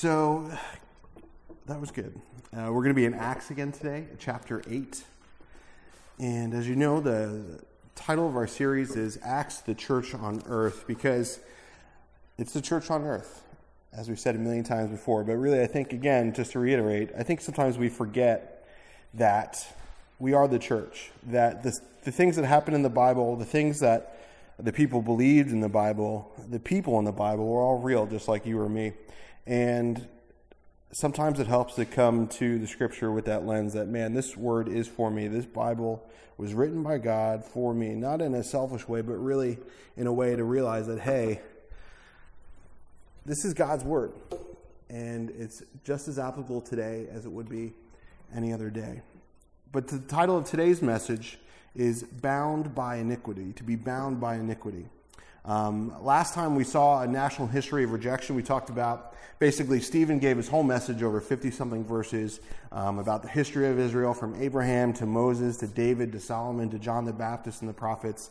So that was good. Uh, we're going to be in Acts again today, chapter 8. And as you know, the title of our series is Acts, the Church on Earth, because it's the church on earth, as we've said a million times before. But really, I think, again, just to reiterate, I think sometimes we forget that we are the church, that the, the things that happen in the Bible, the things that the people believed in the Bible, the people in the Bible were all real, just like you or me. And sometimes it helps to come to the scripture with that lens that, man, this word is for me. This Bible was written by God for me, not in a selfish way, but really in a way to realize that, hey, this is God's word. And it's just as applicable today as it would be any other day. But the title of today's message is Bound by Iniquity, to be bound by iniquity. Um, last time we saw a national history of rejection, we talked about basically Stephen gave his whole message over 50 something verses um, about the history of Israel from Abraham to Moses to David to Solomon to John the Baptist and the prophets,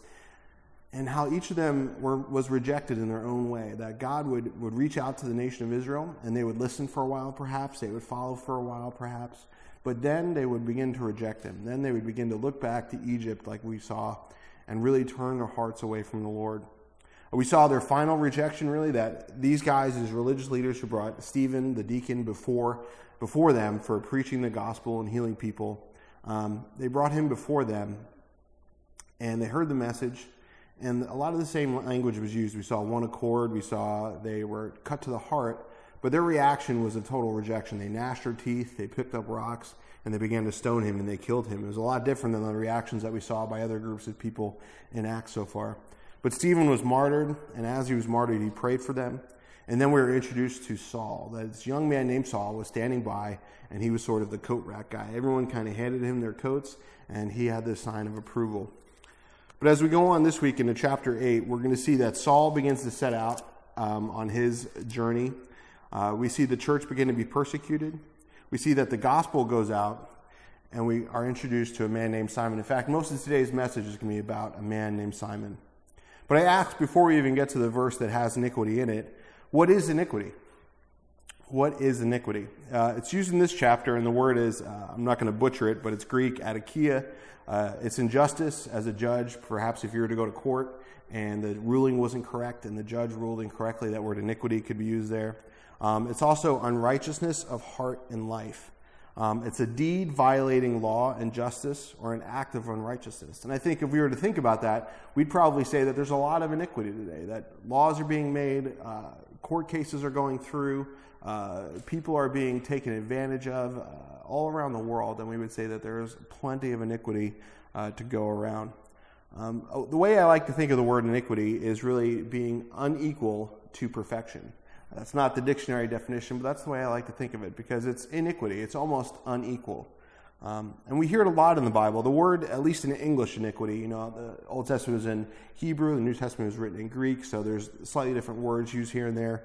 and how each of them were, was rejected in their own way. That God would, would reach out to the nation of Israel and they would listen for a while, perhaps, they would follow for a while, perhaps, but then they would begin to reject him. Then they would begin to look back to Egypt, like we saw, and really turn their hearts away from the Lord. We saw their final rejection, really, that these guys, as religious leaders who brought Stephen, the deacon, before, before them for preaching the gospel and healing people, um, they brought him before them and they heard the message. And a lot of the same language was used. We saw one accord, we saw they were cut to the heart, but their reaction was a total rejection. They gnashed their teeth, they picked up rocks, and they began to stone him and they killed him. It was a lot different than the reactions that we saw by other groups of people in Acts so far. But Stephen was martyred, and as he was martyred, he prayed for them. And then we were introduced to Saul. That This young man named Saul was standing by, and he was sort of the coat rack guy. Everyone kind of handed him their coats, and he had this sign of approval. But as we go on this week into chapter 8, we're going to see that Saul begins to set out um, on his journey. Uh, we see the church begin to be persecuted. We see that the gospel goes out, and we are introduced to a man named Simon. In fact, most of today's message is going to be about a man named Simon. But I ask before we even get to the verse that has iniquity in it, what is iniquity? What is iniquity? Uh, it's used in this chapter, and the word is, uh, I'm not going to butcher it, but it's Greek, adikia. Uh, it's injustice as a judge. Perhaps if you were to go to court and the ruling wasn't correct and the judge ruled incorrectly, that word iniquity could be used there. Um, it's also unrighteousness of heart and life. Um, it's a deed violating law and justice or an act of unrighteousness. And I think if we were to think about that, we'd probably say that there's a lot of iniquity today, that laws are being made, uh, court cases are going through, uh, people are being taken advantage of uh, all around the world, and we would say that there's plenty of iniquity uh, to go around. Um, oh, the way I like to think of the word iniquity is really being unequal to perfection. That's not the dictionary definition, but that's the way I like to think of it because it's iniquity. It's almost unequal. Um, and we hear it a lot in the Bible. The word, at least in English, iniquity, you know, the Old Testament was in Hebrew, the New Testament was written in Greek, so there's slightly different words used here and there.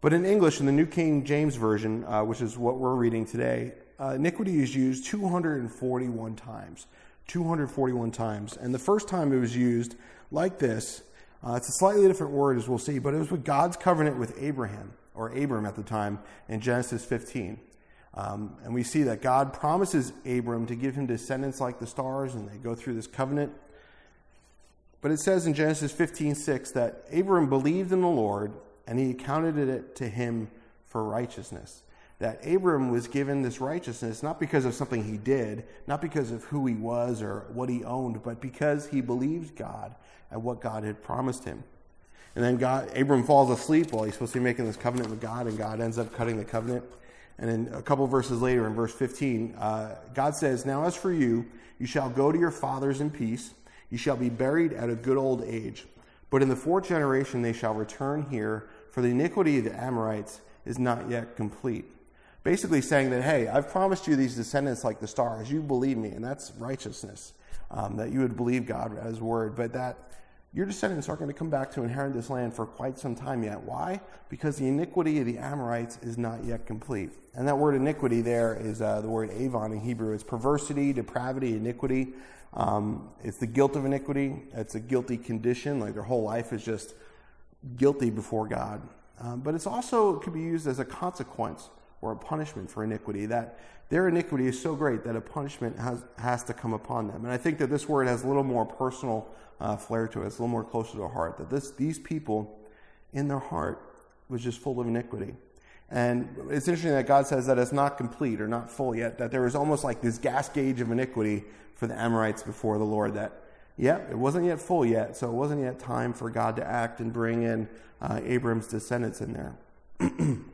But in English, in the New King James Version, uh, which is what we're reading today, uh, iniquity is used 241 times. 241 times. And the first time it was used like this, uh, it's a slightly different word, as we'll see, but it was with God's covenant with Abraham, or Abram at the time, in Genesis 15. Um, and we see that God promises Abram to give him descendants like the stars, and they go through this covenant. But it says in Genesis 15 6 that Abram believed in the Lord, and he accounted it to him for righteousness. That Abram was given this righteousness not because of something he did, not because of who he was or what he owned, but because he believed God and what God had promised him. And then God, Abram falls asleep while he's supposed to be making this covenant with God, and God ends up cutting the covenant. And then a couple verses later, in verse 15, uh, God says, Now as for you, you shall go to your fathers in peace. You shall be buried at a good old age. But in the fourth generation they shall return here, for the iniquity of the Amorites is not yet complete. Basically saying that, hey, I've promised you these descendants like the stars. You believe me, and that's righteousness. Um, that you would believe God as word, but that your descendants aren't going to come back to inherit this land for quite some time yet. Why? Because the iniquity of the Amorites is not yet complete. And that word iniquity there is uh, the word avon in Hebrew. It's perversity, depravity, iniquity. Um, it's the guilt of iniquity. It's a guilty condition. Like their whole life is just guilty before God. Um, but it's also it could be used as a consequence or a punishment for iniquity. That their iniquity is so great that a punishment has, has to come upon them. And I think that this word has a little more personal uh, flair to it. It's a little more closer to the heart. That this, these people, in their heart, was just full of iniquity. And it's interesting that God says that it's not complete or not full yet, that there was almost like this gas gauge of iniquity for the Amorites before the Lord. That, yeah, it wasn't yet full yet, so it wasn't yet time for God to act and bring in uh, Abram's descendants in there.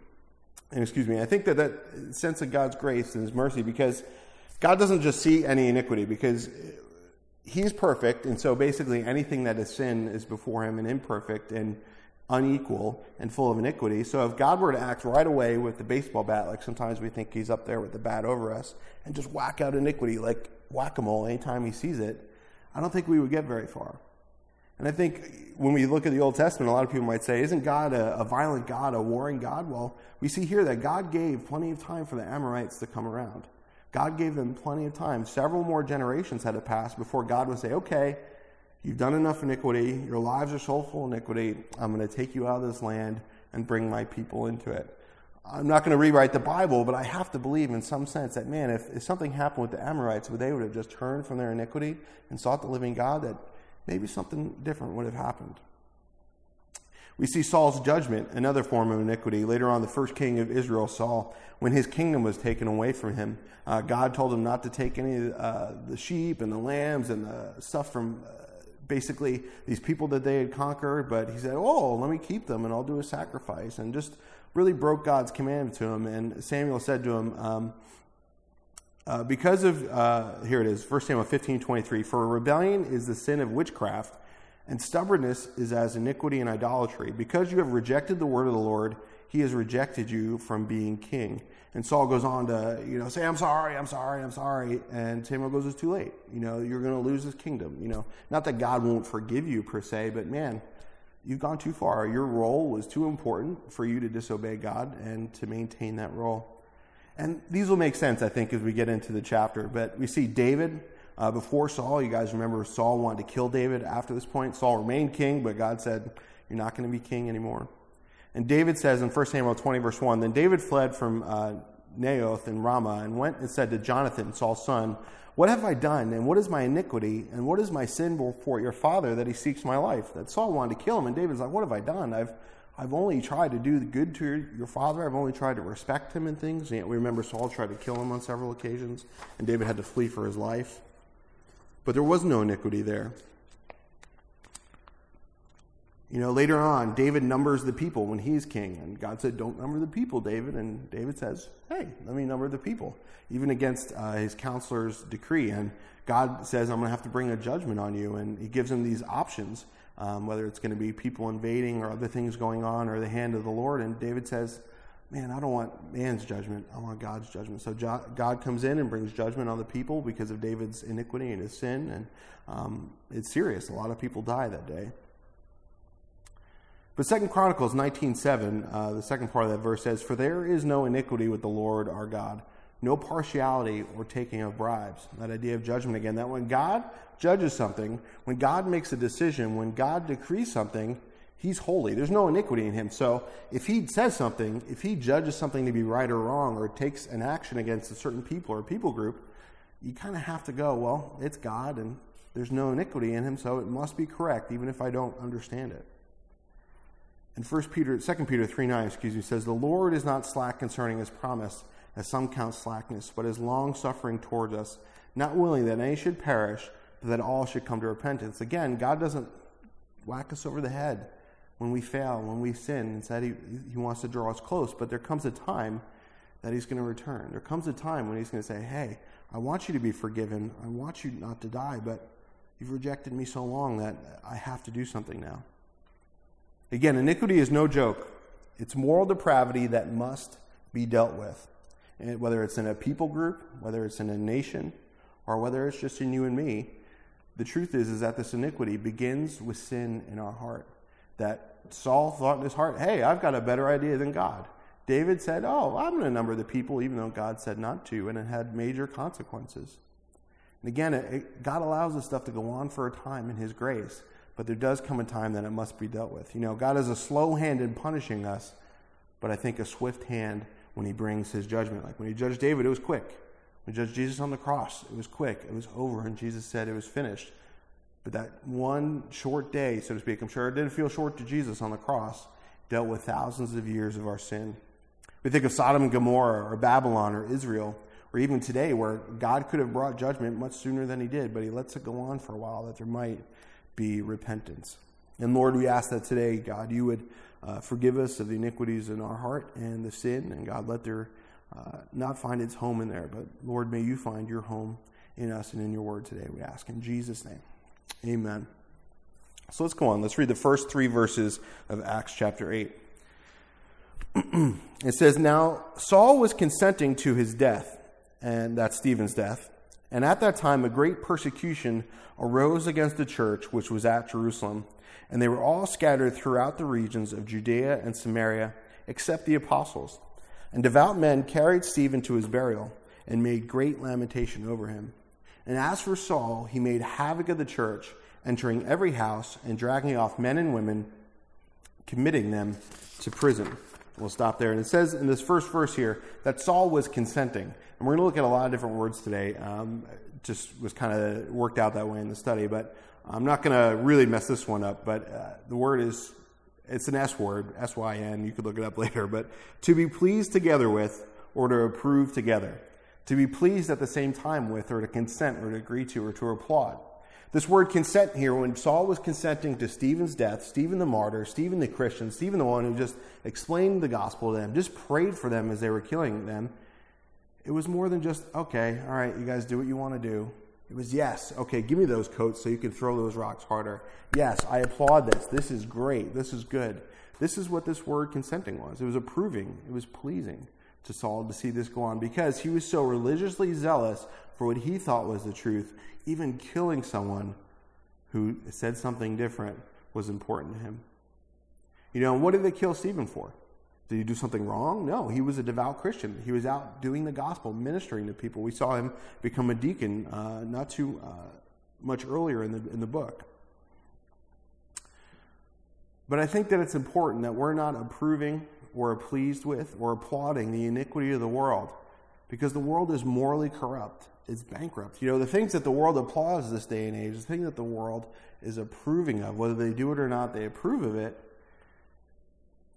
and excuse me, I think that that sense of God's grace and His mercy, because God doesn't just see any iniquity, because He's perfect, and so basically anything that is sin is before Him and imperfect and unequal and full of iniquity. So if God were to act right away with the baseball bat, like sometimes we think He's up there with the bat over us, and just whack out iniquity like whack a mole anytime He sees it, I don't think we would get very far. And I think when we look at the Old Testament, a lot of people might say, Isn't God a, a, violent God, a warring God? Well, we see here that God gave plenty of time for the Amorites to come around. God gave them plenty of time. Several more generations had to pass before God would say, Okay, you've done enough iniquity. Your lives are so full of iniquity. I'm going to take you out of this land and bring my people into it. I'm not going to rewrite the Bible, but I have to believe in some sense that, man, if, if something happened with the Amorites, where they would have just turned from their iniquity and sought the living God, that maybe something different would have happened. We see Saul's judgment, another form of iniquity. Later on, the first king of Israel, Saul, when his kingdom was taken away from him, uh, God told him not to take any uh, the sheep and the lambs and the stuff from uh, basically these people that they had conquered, but he said, Oh, let me keep them and I'll do a sacrifice. And just really broke God's commandment to him. And Samuel said to him, um, uh, because of, uh, here it is, 1 Samuel 15 23, for rebellion is the sin of witchcraft, and stubbornness is as iniquity and idolatry. Because you have rejected the word of the Lord, he has rejected you from being king. And Saul goes on to, you know, say, I'm sorry, I'm sorry, I'm sorry. And Samuel goes, It's too late. You know, you're going to lose this kingdom. You know, not that God won't forgive you per se, but man, you've gone too far. Your role was too important for you to disobey God and to maintain that role. And these will make sense, I think, as we get into the chapter. But we see David uh, before Saul. You guys remember Saul wanted to kill David after this point. Saul remained king, but God said, You're not going to be king anymore. And David says in 1 Samuel 20, verse 1 Then David fled from uh, Naioth in Ramah and went and said to Jonathan, Saul's son, what have I done? And what is my iniquity? And what is my sin before your father that he seeks my life? That Saul wanted to kill him. And David's like, What have I done? I've, I've only tried to do the good to your, your father. I've only tried to respect him and things. And we remember Saul tried to kill him on several occasions. And David had to flee for his life. But there was no iniquity there. You know, later on, David numbers the people when he's king. And God said, Don't number the people, David. And David says, Hey, let me number the people, even against uh, his counselor's decree. And God says, I'm going to have to bring a judgment on you. And he gives him these options, um, whether it's going to be people invading or other things going on or the hand of the Lord. And David says, Man, I don't want man's judgment. I want God's judgment. So God comes in and brings judgment on the people because of David's iniquity and his sin. And um, it's serious. A lot of people die that day. But Second Chronicles 19.7, uh, the second part of that verse says, For there is no iniquity with the Lord our God, no partiality or taking of bribes. That idea of judgment again, that when God judges something, when God makes a decision, when God decrees something, he's holy. There's no iniquity in him. So if he says something, if he judges something to be right or wrong, or takes an action against a certain people or people group, you kind of have to go, well, it's God and there's no iniquity in him, so it must be correct, even if I don't understand it. And 1 Peter, 2 Peter 3 9, excuse me, says, The Lord is not slack concerning his promise, as some count slackness, but is long suffering towards us, not willing that any should perish, but that all should come to repentance. Again, God doesn't whack us over the head when we fail, when we sin. Instead, he, he wants to draw us close. But there comes a time that he's going to return. There comes a time when he's going to say, Hey, I want you to be forgiven. I want you not to die, but you've rejected me so long that I have to do something now. Again, iniquity is no joke. It's moral depravity that must be dealt with. Whether it's in a people group, whether it's in a nation, or whether it's just in you and me, the truth is, is that this iniquity begins with sin in our heart. That Saul thought in his heart, hey, I've got a better idea than God. David said, oh, I'm going to number the people, even though God said not to, and it had major consequences. And again, it, it, God allows this stuff to go on for a time in His grace. but there does come a time that it must be dealt with. You know, God is a slow hand in punishing us, but I think a swift hand when he brings his judgment. Like when he judged David, it was quick. When he judged Jesus on the cross, it was quick. It was over, and Jesus said it was finished. But that one short day, so to speak, I'm sure it didn't feel short to Jesus on the cross, dealt with thousands of years of our sin. We think of Sodom and Gomorrah or Babylon or Israel, or even today where God could have brought judgment much sooner than he did, but he lets it go on for a while that there might be repentance. And Lord, we ask that today, God, you would uh, forgive us of the iniquities in our heart and the sin, and God, let there uh, not find its home in there, but Lord, may you find your home in us and in your word today, we ask. In Jesus' name, amen. So let's go on. Let's read the first three verses of Acts chapter 8. it says, Now Saul was consenting to his death, and that's Stephen's death. And at that time, a great persecution arose against the church which was at Jerusalem, and they were all scattered throughout the regions of Judea and Samaria, except the apostles. And devout men carried Stephen to his burial and made great lamentation over him. And as for Saul, he made havoc of the church, entering every house and dragging off men and women, committing them to prison. We'll stop there. And it says in this first verse here that Saul was consenting. And we're going to look at a lot of different words today. Um, just was kind of worked out that way in the study, but I'm not going to really mess this one up. But uh, the word is, it's an S word, S Y N. You could look it up later. But to be pleased together with or to approve together. To be pleased at the same time with or to consent or to agree to or to applaud. This word consent here, when Saul was consenting to Stephen's death, Stephen the martyr, Stephen the Christian, Stephen the one who just explained the gospel to them, just prayed for them as they were killing them, it was more than just, okay, all right, you guys do what you want to do. It was, yes, okay, give me those coats so you can throw those rocks harder. Yes, I applaud this. This is great. This is good. This is what this word consenting was. It was approving, it was pleasing to Saul to see this go on because he was so religiously zealous for what he thought was the truth even killing someone who said something different was important to him. You know, what did they kill Stephen for? Did he do something wrong? No, he was a devout Christian. He was out doing the gospel, ministering to people. We saw him become a deacon uh, not too uh, much earlier in the, in the book. But I think that it's important that we're not approving or pleased with or applauding the iniquity of the world because the world is morally corrupt It's bankrupt. You know, the things that the world applauds this day and age, the thing that the world is approving of, whether they do it or not, they approve of it,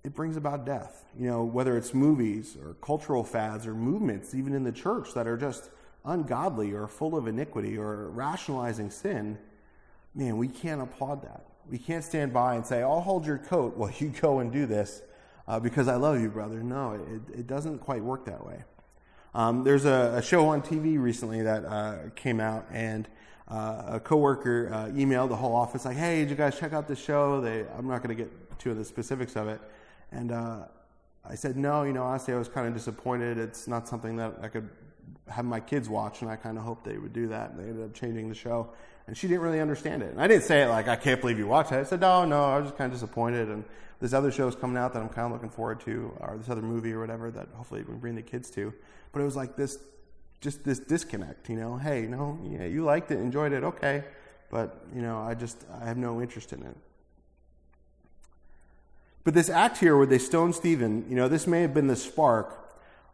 it brings about death. You know, whether it's movies or cultural fads or movements, even in the church, that are just ungodly or full of iniquity or rationalizing sin, man, we can't applaud that. We can't stand by and say, I'll hold your coat while you go and do this uh, because I love you, brother. No, it, it doesn't quite work that way. Um, there's a, a, show on TV recently that uh, came out, and uh, a coworker uh, emailed the whole office like, "Hey, did you guys check out this show?" They, I'm not going to get to the specifics of it, and uh, I said, "No, you know, honestly, I was kind of disappointed. It's not something that I could have my kids watch, and I kind of hoped they would do that. And they ended up changing the show, and she didn't really understand it. And I didn't say it like, "I can't believe you watched it." I said, "No, no, I was just kind of disappointed." And this other show is coming out that I'm kind of looking forward to, or this other movie or whatever that hopefully we bring the kids to. But it was like this, just this disconnect, you know. Hey, no, yeah, you liked it, enjoyed it, okay, but you know, I just I have no interest in it. But this act here where they stone Stephen, you know, this may have been the spark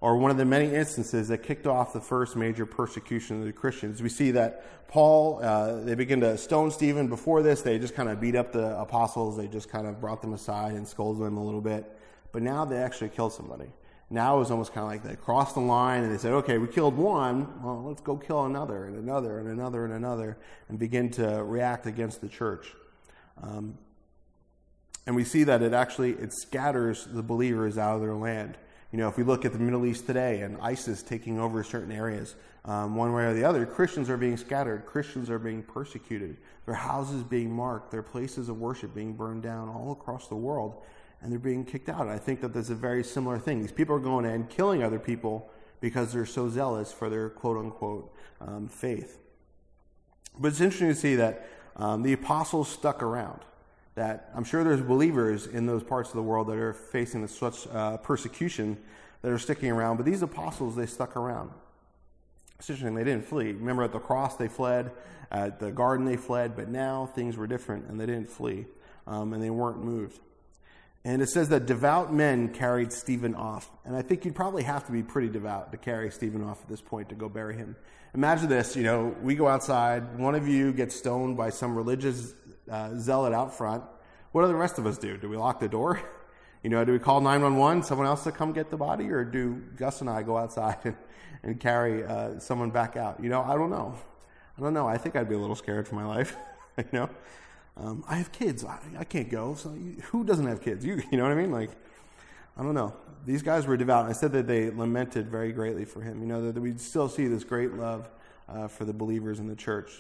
or one of the many instances that kicked off the first major persecution of the Christians. We see that Paul, uh, they begin to stone Stephen. Before this, they just kind of beat up the apostles. They just kind of brought them aside and scolded them a little bit. But now they actually killed somebody. Now it was almost kind of like they crossed the line and they said, okay, we killed one, well, let's go kill another and another and another and another and begin to react against the church. Um, and we see that it actually it scatters the believers out of their land. You know, if we look at the Middle East today and ISIS taking over certain areas, um, one way or the other, Christians are being scattered. Christians are being persecuted. Their houses being marked. Their places of worship being burned down all across the world and they're being kicked out. I think that there's a very similar thing. These people are going in killing other people because they're so zealous for their quote unquote um, faith. But it's interesting to see that um, the apostles stuck around. That I'm sure there's believers in those parts of the world that are facing such uh, persecution that are sticking around, but these apostles, they stuck around. It's interesting, they didn't flee. Remember at the cross they fled, at the garden they fled, but now things were different and they didn't flee um, and they weren't moved. And it says that devout men carried Stephen off. And I think you'd probably have to be pretty devout to carry Stephen off at this point to go bury him. Imagine this you know, we go outside, one of you gets stoned by some religious uh, zealot out front. What do the rest of us do? Do we lock the door? You know, do we call 911, someone else to come get the body, or do Gus and I go outside and, and carry uh, someone back out? You know, I don't know. I don't know. I think I'd be a little scared for my life. you know, um, I have kids. I, I can't go. So you, who doesn't have kids? You, you know what I mean? Like, I don't know. These guys were devout. I said that they lamented very greatly for him. You know, that, we still see this great love uh, for the believers in the church.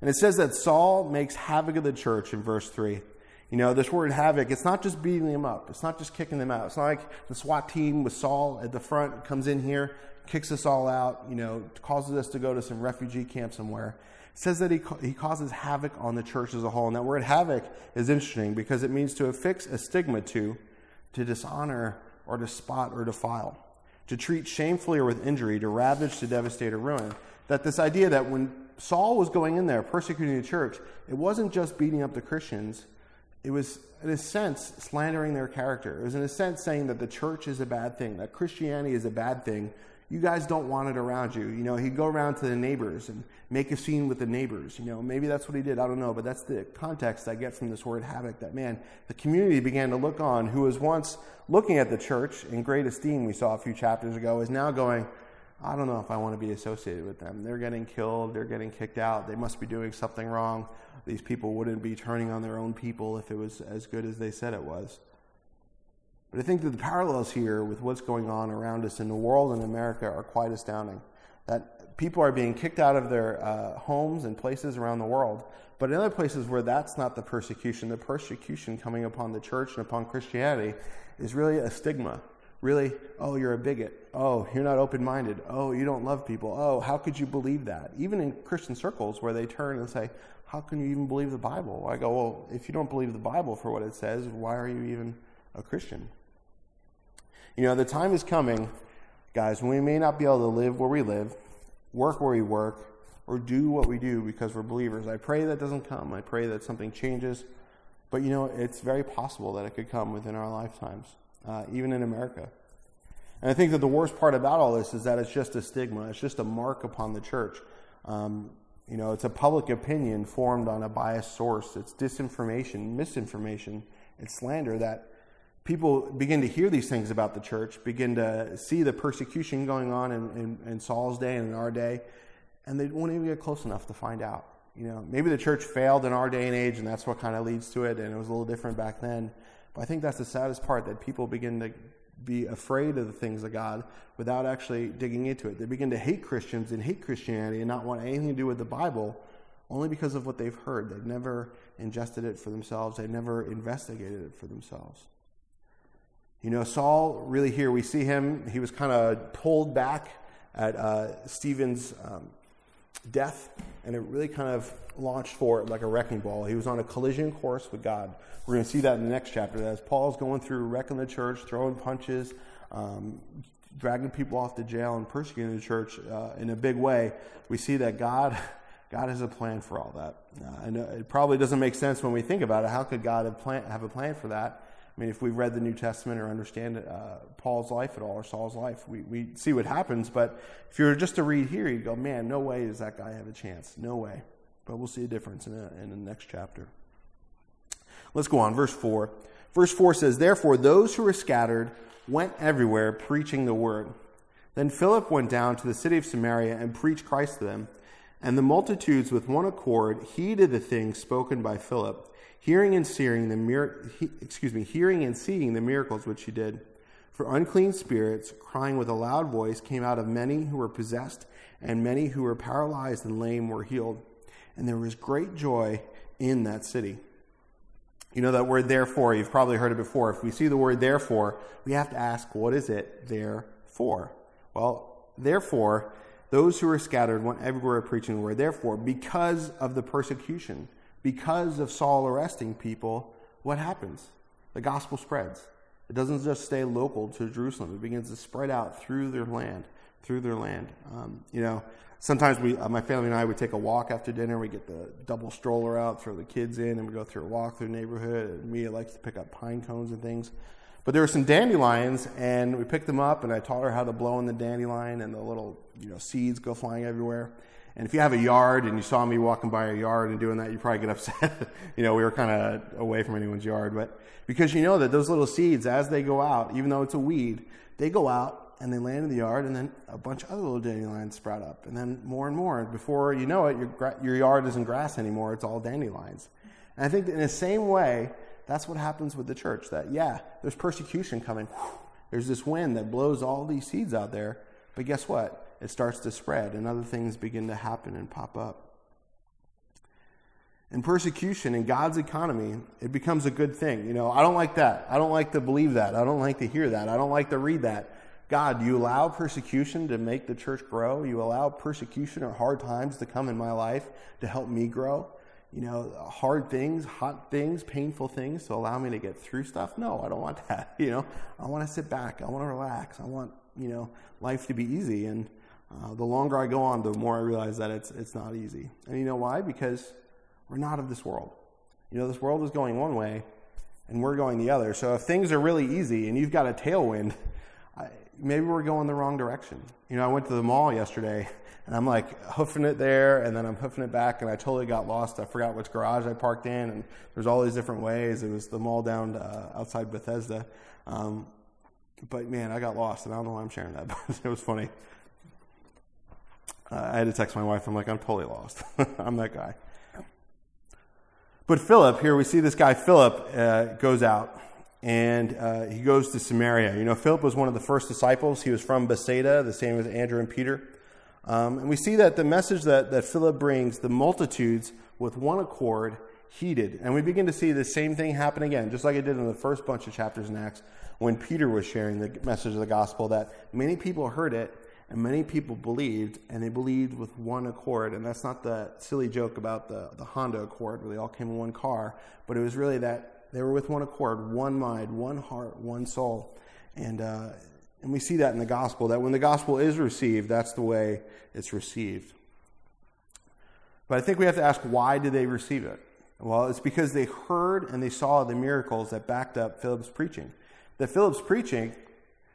And it says that Saul makes havoc of the church in verse 3. You know, this word havoc, it's not just beating them up. It's not just kicking them out. It's not like the SWAT team with Saul at the front comes in here, kicks us all out, you know, causes us to go to some refugee camp somewhere. It says that he, he causes havoc on the church as a whole. And that word havoc is interesting because it means to affix a stigma to, to dishonor or to spot or defile, to treat shamefully or with injury, to ravage, to devastate or ruin. That this idea that when Saul was going in there persecuting the church, it wasn't just beating up the Christians it was, in a sense, slandering their character. It was, in a sense, saying that the church is a bad thing, that Christianity is a bad thing. You guys don't want it around you. You know, he'd go around to the neighbors and make a scene with the neighbors. You know, maybe that's what he did. I don't know. But that's the context I get from this word havoc that, man, the community began to look on who was once looking at the church in great esteem, we saw a few chapters ago, is now going, I don't know if I want to be associated with them. They're getting killed, they're getting kicked out, they must be doing something wrong. These people wouldn't be turning on their own people if it was as good as they said it was. But I think that the parallels here with what's going on around us in the world and America are quite astounding. That people are being kicked out of their uh, homes and places around the world. But in other places where that's not the persecution, the persecution coming upon the church and upon Christianity is really a stigma really, oh, you're a bigot. Oh, you're not open minded. Oh, you don't love people. Oh, how could you believe that? Even in Christian circles where they turn and say, how can you even believe the Bible? I go, well, if you don't believe the Bible for what it says, why are you even a Christian? You know, the time is coming, guys, when we may not be able to live where we live, work where we work, or do what we do because we're believers. I pray that doesn't come. I pray that something changes. But you know, it's very possible that it could come within our lifetimes uh, even in America. And I think that the worst part about all this is that it's just a stigma, it's just a mark upon the church. Um, you know, it's a public opinion formed on a biased source. It's disinformation, misinformation, it's slander that people begin to hear these things about the church, begin to see the persecution going on in, in, in Saul's day and in our day, and they won't even get close enough to find out. You know, maybe the church failed in our day and age, and that's what kind of leads to it, and it was a little different back then. But I think that's the saddest part that people begin to be afraid of the things of God without actually digging into it. They begin to hate Christians and hate Christianity and not want anything to do with the Bible only because of what they've heard. They've never ingested it for themselves, they've never investigated it for themselves. You know, Saul, really here, we see him, he was kind of pulled back at uh, Stephen's um, death, and it really kind of launched for it like a wrecking ball. He was on a collision course with God. We're going to see that in the next chapter. As Paul's going through wrecking the church, throwing punches, um, dragging people off to jail, and persecuting the church uh, in a big way, we see that God. God has a plan for all that. Uh, and it probably doesn't make sense when we think about it. How could God have, plan, have a plan for that? I mean, if we've read the New Testament or understand uh, Paul's life at all or Saul's life, we, we see what happens. But if you were just to read here, you'd go, man, no way does that guy have a chance. No way. But we'll see a difference in, in the next chapter. Let's go on. Verse 4. Verse 4 says, Therefore, those who were scattered went everywhere preaching the word. Then Philip went down to the city of Samaria and preached Christ to them. And the multitudes with one accord heeded the things spoken by Philip hearing and seeing the mir- he, excuse me, hearing and seeing the miracles which he did. For unclean spirits, crying with a loud voice, came out of many who were possessed, and many who were paralyzed and lame were healed. And there was great joy in that city. You know that word therefore, you've probably heard it before. If we see the word therefore, we have to ask, what is it there for? Well, therefore, those who were scattered went everywhere preaching the word. Therefore, because of the persecution, because of Saul arresting people, what happens? The gospel spreads. It doesn't just stay local to Jerusalem, it begins to spread out through their land, through their land. Um, you know, sometimes we, uh, my family and I would take a walk after dinner. We get the double stroller out, throw the kids in, and we go through a walk through the neighborhood. And Mia likes to pick up pine cones and things. But there were some dandelions, and we picked them up, and I taught her how to blow in the dandelion, and the little you know seeds go flying everywhere. And if you have a yard and you saw me walking by a yard and doing that, you probably get upset. you know, we were kind of away from anyone's yard, but because you know that those little seeds, as they go out, even though it's a weed, they go out and they land in the yard, and then a bunch of other little dandelions sprout up, and then more and more. Before you know it, your, your yard isn't grass anymore; it's all dandelions. And I think in the same way, that's what happens with the church. That yeah, there's persecution coming. There's this wind that blows all these seeds out there, but guess what? It starts to spread, and other things begin to happen and pop up. And persecution in God's economy, it becomes a good thing. You know, I don't like that. I don't like to believe that. I don't like to hear that. I don't like to read that. God, you allow persecution to make the church grow. You allow persecution or hard times to come in my life to help me grow. You know, hard things, hot things, painful things to allow me to get through stuff. No, I don't want that. You know, I want to sit back. I want to relax. I want, you know, life to be easy. And uh, the longer I go on, the more I realize that it's, it's not easy. And you know why? Because we're not of this world. You know, this world is going one way and we're going the other. So if things are really easy and you've got a tailwind, maybe we're going the wrong direction. You know, I went to the mall yesterday and I'm like hoofing it there and then I'm hoofing it back and I totally got lost. I forgot which garage I parked in and there's all these different ways. It was the mall down to, uh, outside Bethesda. Um, but man, I got lost and I don't know why I'm sharing that, but it was funny. Uh, I had to text my wife. I'm like, I'm totally lost. I'm that guy. But Philip, here we see this guy, Philip, uh, goes out and uh, he goes to Samaria. You know, Philip was one of the first disciples. He was from Bethsaida, the same as Andrew and Peter. Um, and we see that the message that, that Philip brings, the multitudes with one accord heeded. And we begin to see the same thing happen again, just like it did in the first bunch of chapters in Acts when Peter was sharing the message of the gospel, that many people heard it and many people believed, and they believed with one accord. And that's not the silly joke about the, the Honda Accord where they all came in one car, but it was really that they were with one accord, one mind, one heart, one soul. And, uh, and we see that in the gospel, that when the gospel is received, that's the way it's received. But I think we have to ask why did they receive it? Well, it's because they heard and they saw the miracles that backed up Philip's preaching. That Philip's preaching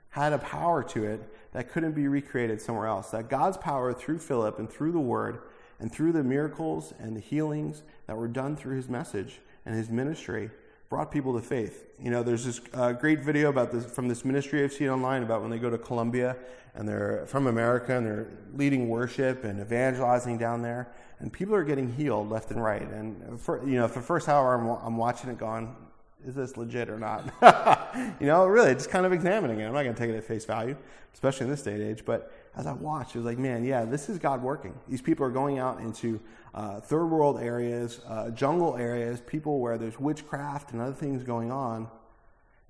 had a power to it that couldn't be recreated somewhere else. That God's power through Philip and through the word and through the miracles and the healings that were done through his message and his ministry brought people to faith. You know, there's this uh, great video about this from this ministry I've seen online about when they go to Colombia and they're from America and they're leading worship and evangelizing down there, and people are getting healed left and right. And for, you know, for the first hour, I'm, I'm watching it, going, is this legit or not? you know, really, just kind of examining it. I'm not going to take it at face value, especially in this day and age. But as I watched, it was like, man, yeah, this is God working. These people are going out into uh, third world areas, uh, jungle areas, people where there's witchcraft and other things going on.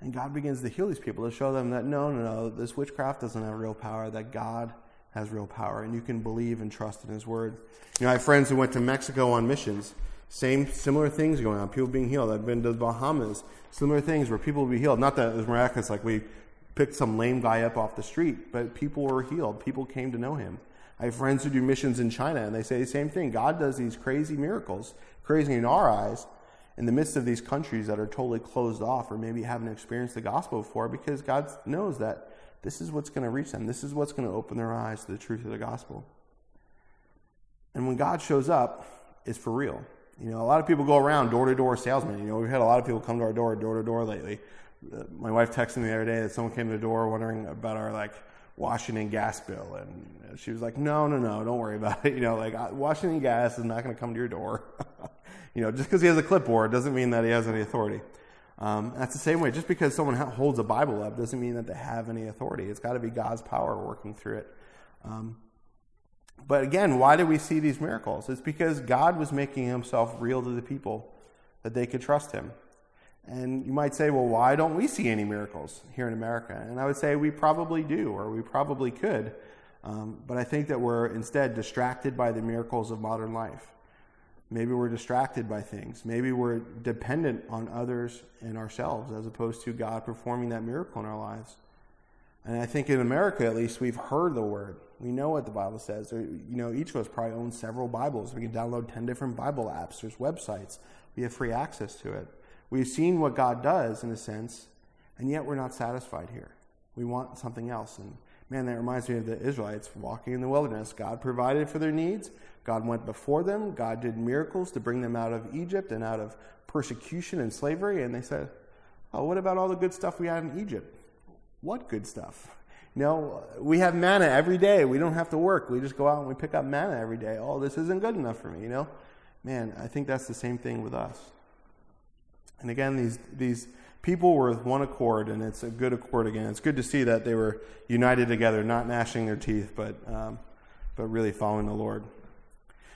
And God begins to heal these people to show them that no, no, no, this witchcraft doesn't have real power, that God has real power, and you can believe and trust in His Word. You know, I have friends who went to Mexico on missions same, similar things going on. People being healed. I've been to the Bahamas. Similar things where people will be healed. Not that it was miraculous, like we picked some lame guy up off the street, but people were healed. People came to know him. I have friends who do missions in China, and they say the same thing. God does these crazy miracles, crazy in our eyes, in the midst of these countries that are totally closed off or maybe haven't experienced the gospel before because God knows that this is what's going to reach them. This is what's going to open their eyes to the truth of the gospel. And when God shows up, it's for real. You know, a lot of people go around door to door salesmen. You know, we've had a lot of people come to our door, door to door lately. Uh, my wife texted me the other day that someone came to the door wondering about our like Washington gas bill, and she was like, "No, no, no, don't worry about it. You know, like uh, Washington Gas is not going to come to your door. you know, just because he has a clipboard doesn't mean that he has any authority. Um, that's the same way. Just because someone holds a Bible up doesn't mean that they have any authority. It's got to be God's power working through it. Um, but again, why do we see these miracles? It's because God was making himself real to the people that they could trust him. And you might say, well, why don't we see any miracles here in America? And I would say we probably do, or we probably could. Um, but I think that we're instead distracted by the miracles of modern life. Maybe we're distracted by things. Maybe we're dependent on others and ourselves as opposed to God performing that miracle in our lives. And I think in America, at least, we've heard the word. We know what the Bible says. There, you know, each of us probably owns several Bibles. We can download 10 different Bible apps. There's websites. We have free access to it. We've seen what God does, in a sense, and yet we're not satisfied here. We want something else. And man, that reminds me of the Israelites walking in the wilderness. God provided for their needs. God went before them. God did miracles to bring them out of Egypt and out of persecution and slavery. And they said, Oh, what about all the good stuff we had in Egypt? What good stuff? You know, we have manna every day. We don't have to work. We just go out and we pick up manna every day. Oh, this isn't good enough for me, you know? Man, I think that's the same thing with us. And again, these, these people were with one accord, and it's a good accord again. It's good to see that they were united together, not gnashing their teeth, but, um, but really following the Lord.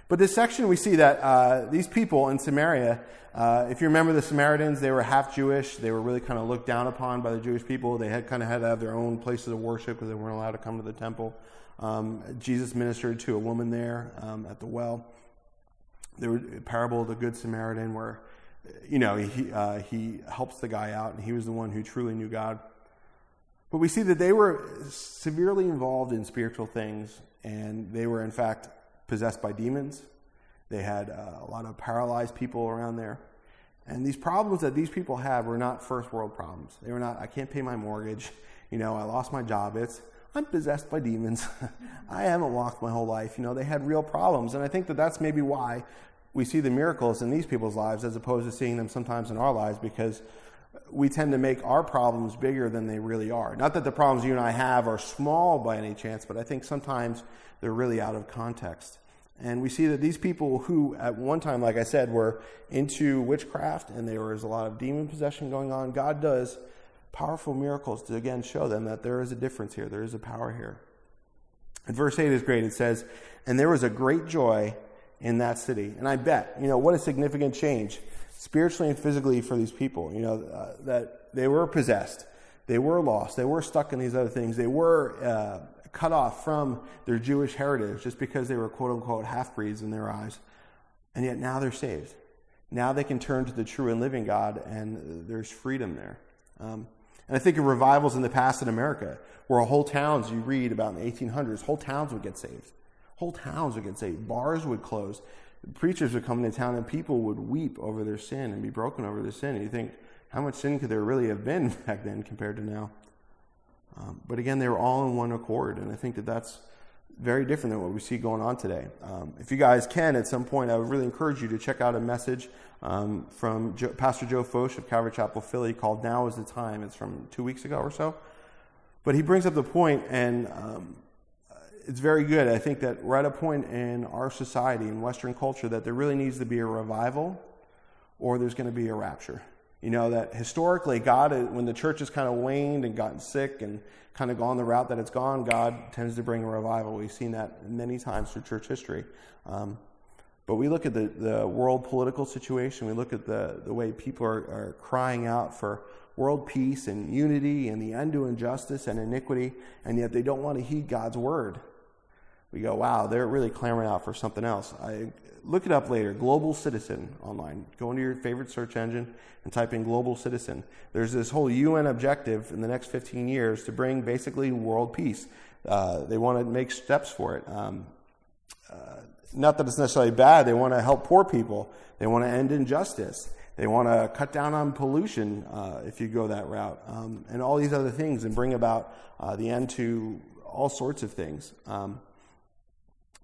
But this section, we see that uh, these people in Samaria, uh, if you remember the Samaritans, they were half Jewish. They were really kind of looked down upon by the Jewish people. They had kind of had to have their own places of worship because they weren't allowed to come to the temple. Um, Jesus ministered to a woman there um, at the well. There was a parable of the Good Samaritan where, you know, he, uh, he helps the guy out, and he was the one who truly knew God. But we see that they were severely involved in spiritual things, and they were, in fact, possessed by demons. They had uh, a lot of paralyzed people around there. And these problems that these people have were not first world problems. They were not, I can't pay my mortgage. You know, I lost my job. It's, I'm possessed by demons. I haven't walked my whole life. You know, they had real problems. And I think that that's maybe why we see the miracles in these people's lives as opposed to seeing them sometimes in our lives because we tend to make our problems bigger than they really are. Not that the problems you and I have are small by any chance, but I think sometimes they're really out of context. And we see that these people who, at one time, like I said, were into witchcraft and there was a lot of demon possession going on, God does powerful miracles to again show them that there is a difference here, there is a power here. And verse 8 is great. It says, And there was a great joy in that city. And I bet, you know, what a significant change spiritually and physically for these people, you know, uh, that they were possessed, they were lost, they were stuck in these other things, they were. Uh, cut off from their Jewish heritage just because they were quote unquote half breeds in their eyes. And yet now they're saved. Now they can turn to the true and living God, and there's freedom there. Um, and I think of revivals in the past in America, where whole towns you read about in the 1800s, whole towns would get saved. Whole towns would get saved. Bars would close. Preachers would come into town, and people would weep over their sin and be broken over their sin. And you think, how much sin could there really have been back then compared to now? Um, but again, they were all in one accord, and I think that that's very different than what we see going on today. Um, if you guys can, at some point, I would really encourage you to check out a message um, from Joe, Pastor Joe Focht of Calvary Chapel, Philly, called "Now Is the Time." It's from two weeks ago or so. But he brings up the point, and um, it's very good. I think that we're at a point in our society, in Western culture, that there really needs to be a revival, or there's going to be a rapture. You know, that historically, God, when the church has kind of waned and gotten sick and kind of gone the route that it's gone, God tends to bring a revival. We've seen that many times through church history. Um, but we look at the, the world political situation, we look at the, the way people are, are crying out for world peace and unity and the end to injustice and iniquity, and yet they don't want to heed God's word. We go, wow, they're really clamoring out for something else. I look it up later. Global Citizen online. Go into your favorite search engine and type in Global Citizen. There's this whole UN objective in the next 15 years to bring basically world peace. Uh, they want to make steps for it. Um, uh, not that it's necessarily bad. They want to help poor people. They want to end injustice. They want to cut down on pollution uh, if you go that route, um, and all these other things, and bring about uh, the end to all sorts of things. Um,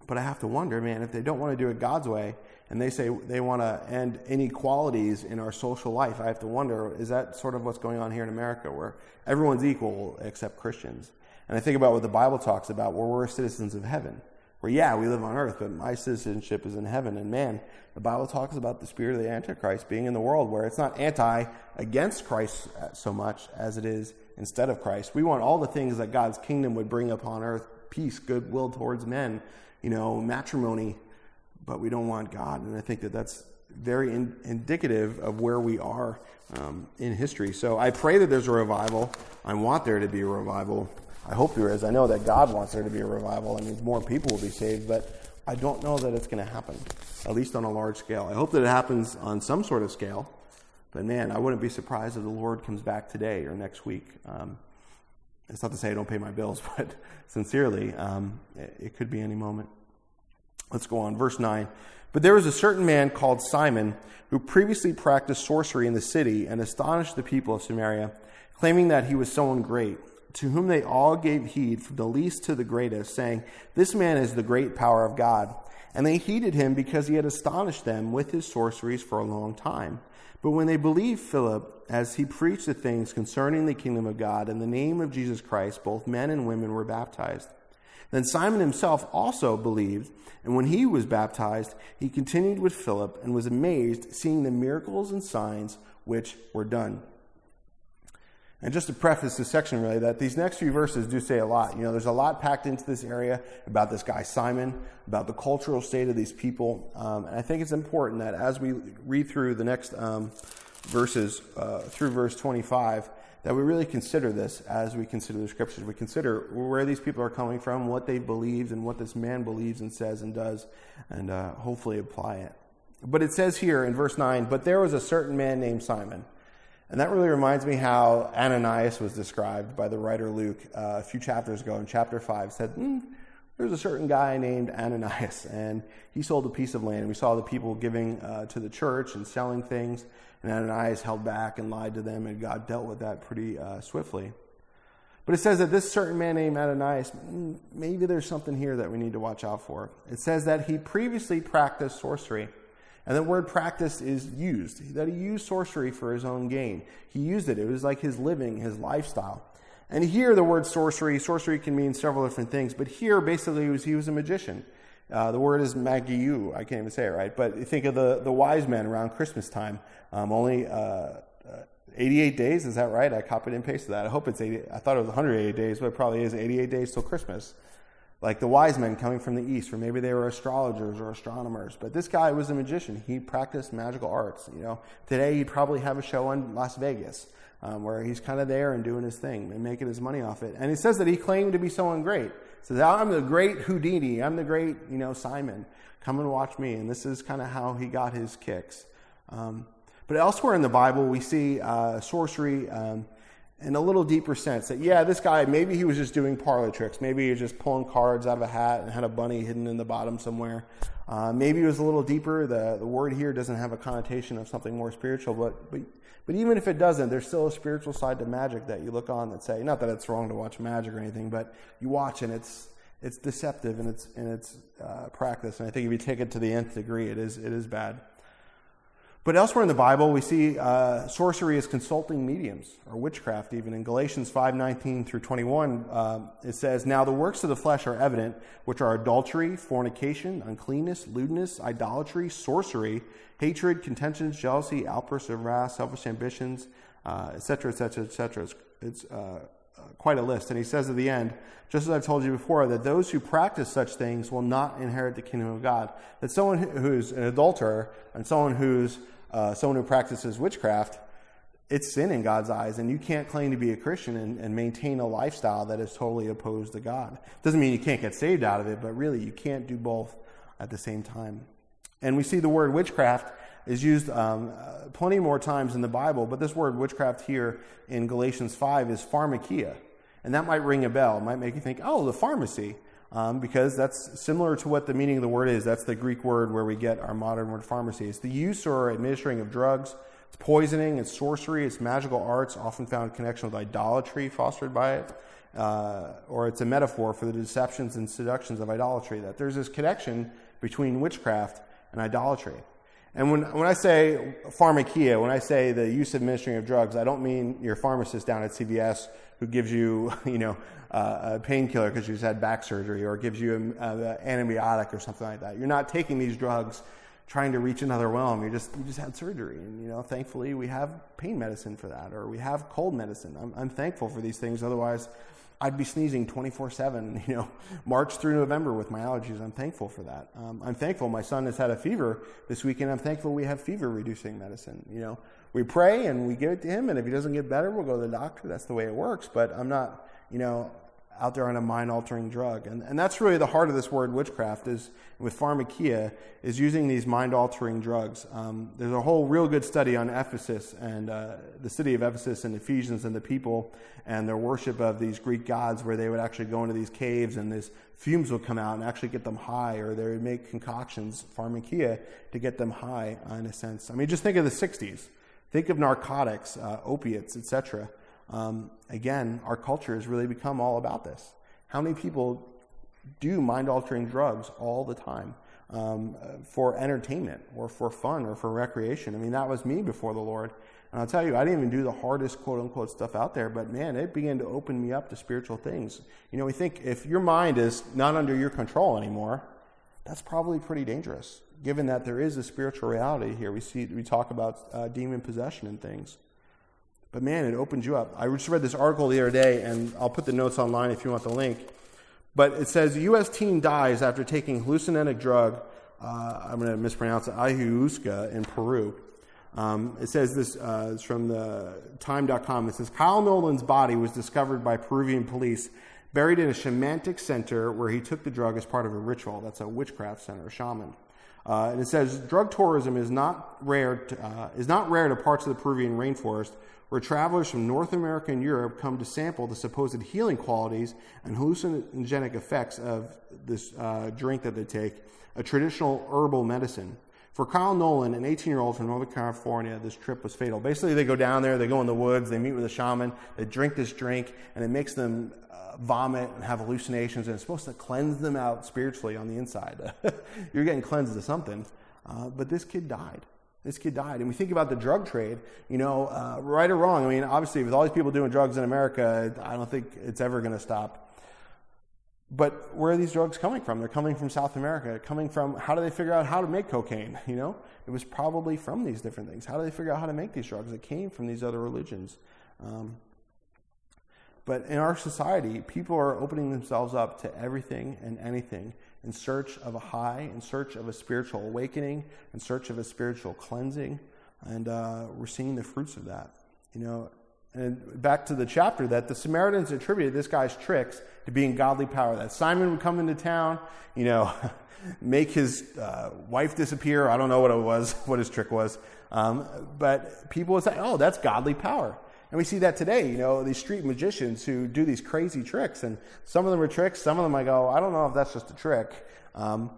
but I have to wonder, man, if they don't want to do it God's way and they say they want to end inequalities in our social life, I have to wonder, is that sort of what's going on here in America where everyone's equal except Christians? And I think about what the Bible talks about, where we're citizens of heaven. Where, yeah, we live on earth, but my citizenship is in heaven. And man, the Bible talks about the spirit of the Antichrist being in the world, where it's not anti against Christ uh, so much as it is instead of Christ. We want all the things that God's kingdom would bring upon earth peace, goodwill towards men you know, matrimony, but we don't want God. And I think that that's very in, indicative of where we are um, in history. So I pray that there's a revival. I want there to be a revival. I hope there is. I know that God wants there to be a revival. I mean, more people will be saved, but I don't know that it's going to happen, at least on a large scale. I hope that it happens on some sort of scale. But man, I wouldn't be surprised if the Lord comes back today or next week. Um, it's not to say I don't pay my bills, but sincerely, um, it, it could be any moment. Let's go on. Verse 9. But there was a certain man called Simon who previously practiced sorcery in the city and astonished the people of Samaria, claiming that he was someone great, to whom they all gave heed from the least to the greatest, saying, This man is the great power of God. And they heeded him because he had astonished them with his sorceries for a long time. But when they believed Philip, as he preached the things concerning the kingdom of God in the name of Jesus Christ, both men and women were baptized. Then Simon himself also believed, and when he was baptized, he continued with Philip and was amazed, seeing the miracles and signs which were done. And just to preface this section, really, that these next few verses do say a lot. You know, there's a lot packed into this area about this guy Simon, about the cultural state of these people. Um, and I think it's important that as we read through the next um, verses uh, through verse 25, that we really consider this as we consider the scriptures. We consider where these people are coming from, what they believed, and what this man believes and says and does, and uh, hopefully apply it. But it says here in verse 9, but there was a certain man named Simon. And that really reminds me how Ananias was described by the writer Luke uh, a few chapters ago in chapter 5. said, mm, There's a certain guy named Ananias, and he sold a piece of land. We saw the people giving uh, to the church and selling things, and Ananias held back and lied to them, and God dealt with that pretty uh, swiftly. But it says that this certain man named Ananias, mm, maybe there's something here that we need to watch out for. It says that he previously practiced sorcery. And the word practice is used, that he used sorcery for his own gain. He used it. It was like his living, his lifestyle. And here, the word sorcery, sorcery can mean several different things, but here, basically, was, he was a magician. Uh, the word is magiu. I can't even say it right, but think of the, the wise men around Christmas time. Um, only uh, uh, 88 days, is that right? I copied and pasted that. I hope it's 80. I thought it was 188 days, but it probably is 88 days till Christmas like the wise men coming from the east, or maybe they were astrologers or astronomers. But this guy was a magician. He practiced magical arts. You know, today he'd probably have a show in Las Vegas um, where he's kind of there and doing his thing and making his money off it. And he says that he claimed to be someone great. He says, "I'm the great Houdini. I'm the great, you know, Simon. Come and watch me." And this is kind of how he got his kicks. Um, but elsewhere in the Bible, we see uh, sorcery. Um, in a little deeper sense that yeah this guy maybe he was just doing parlor tricks. Maybe he was just pulling cards out of a hat and had a bunny hidden in the bottom somewhere. Uh, maybe it was a little deeper. The, the word here doesn't have a connotation of something more spiritual but, but but even if it doesn't there's still a spiritual side to magic that you look on that say not that it's wrong to watch magic or anything but you watch and it's it's deceptive in its in its uh, practice. And i think if you take it to the nth degree it is it is bad but elsewhere in the Bible, we see uh, sorcery as consulting mediums, or witchcraft even. In Galatians 5:19 through 21, uh, it says, Now the works of the flesh are evident, which are adultery, fornication, uncleanness, lewdness, idolatry, sorcery, hatred, contentions, jealousy, outbursts of wrath, selfish ambitions, etc., etc., etc. It's uh, uh, quite a list. And he says at the end, just as I've told you before, that those who practice such things will not inherit the kingdom of God. That someone who's an adulterer and someone who's uh, someone who practices witchcraft, it's sin in God's eyes, and you can't claim to be a Christian and, and, maintain a lifestyle that is totally opposed to God. Doesn't mean you can't get saved out of it, but really you can't do both at the same time. And we see the word witchcraft is used um, uh, plenty more times in the Bible, but this word witchcraft here in Galatians 5 is pharmakeia. And that might ring a bell. It might make you think, oh, the pharmacy um, because that's similar to what the meaning of the word is. That's the Greek word where we get our modern word pharmacy. It's the use or administering of drugs. It's poisoning. It's sorcery. It's magical arts, often found in connection with idolatry fostered by it. Uh, or it's a metaphor for the deceptions and seductions of idolatry. That there's this connection between witchcraft and idolatry. And when, when I say pharmakeia, when I say the use of administering of drugs, I don't mean your pharmacist down at CVS who gives you, you know, uh, a painkiller because you just had back surgery or gives you an antibiotic or something like that. You're not taking these drugs trying to reach another realm. You just you just had surgery, and you know, thankfully we have pain medicine for that, or we have cold medicine. I'm, I'm thankful for these things. Otherwise, I'd be sneezing 24 7, you know, March through November with my allergies. I'm thankful for that. Um, I'm thankful my son has had a fever this weekend. I'm thankful we have fever reducing medicine. You know, we pray and we give it to him, and if he doesn't get better, we'll go to the doctor. That's the way it works. But I'm not, you know, out there on a mind altering drug. And, and that's really the heart of this word witchcraft is with pharmakeia is using these mind altering drugs. Um, there's a whole real good study on Ephesus and uh, the city of Ephesus and Ephesians and the people and their worship of these Greek gods where they would actually go into these caves and these fumes would come out and actually get them high or they would make concoctions, pharmakeia, to get them high in a sense. I mean, just think of the 60s. Think of narcotics, uh, opiates, etc. Um, again, our culture has really become all about this. How many people do mind altering drugs all the time um, for entertainment or for fun or for recreation? I mean, that was me before the Lord. And I'll tell you, I didn't even do the hardest quote unquote stuff out there, but man, it began to open me up to spiritual things. You know, we think if your mind is not under your control anymore, that's probably pretty dangerous, given that there is a spiritual reality here. We see, we talk about uh, demon possession and things. But man, it opens you up. I just read this article the other day, and I'll put the notes online if you want the link. But it says U.S. teen dies after taking hallucinogenic drug. Uh, I'm going to mispronounce it. Ayahuasca in Peru. Um, it says this uh, from the time.com. It says Kyle Nolan's body was discovered by Peruvian police buried in a shamanic center where he took the drug as part of a ritual. That's a witchcraft center, a shaman. Uh, and it says drug tourism is not rare to, uh, is not rare to parts of the Peruvian rainforest where travelers from North America and Europe come to sample the supposed healing qualities and hallucinogenic effects of this uh, drink that they take, a traditional herbal medicine. For Kyle Nolan, an 18 year old from Northern California, this trip was fatal. Basically, they go down there, they go in the woods, they meet with a shaman, they drink this drink, and it makes them uh, vomit and have hallucinations, and it's supposed to cleanse them out spiritually on the inside. You're getting cleansed of something. Uh, but this kid died. This kid died. And we think about the drug trade, you know, uh, right or wrong. I mean, obviously, with all these people doing drugs in America, I don't think it's ever going to stop. But where are these drugs coming from? They're coming from South America. coming from, how do they figure out how to make cocaine? You know, it was probably from these different things. How do they figure out how to make these drugs? It came from these other religions. Um, but in our society, people are opening themselves up to everything and anything in search of a high, in search of a spiritual awakening, in search of a spiritual cleansing. And uh, we're seeing the fruits of that. You know, and back to the chapter that the Samaritans attributed this guy's tricks to being godly power. That Simon would come into town, you know, make his uh, wife disappear. I don't know what it was, what his trick was. Um, but people would say, oh, that's godly power. And we see that today, you know, these street magicians who do these crazy tricks. And some of them are tricks, some of them I go, I don't know if that's just a trick. Um,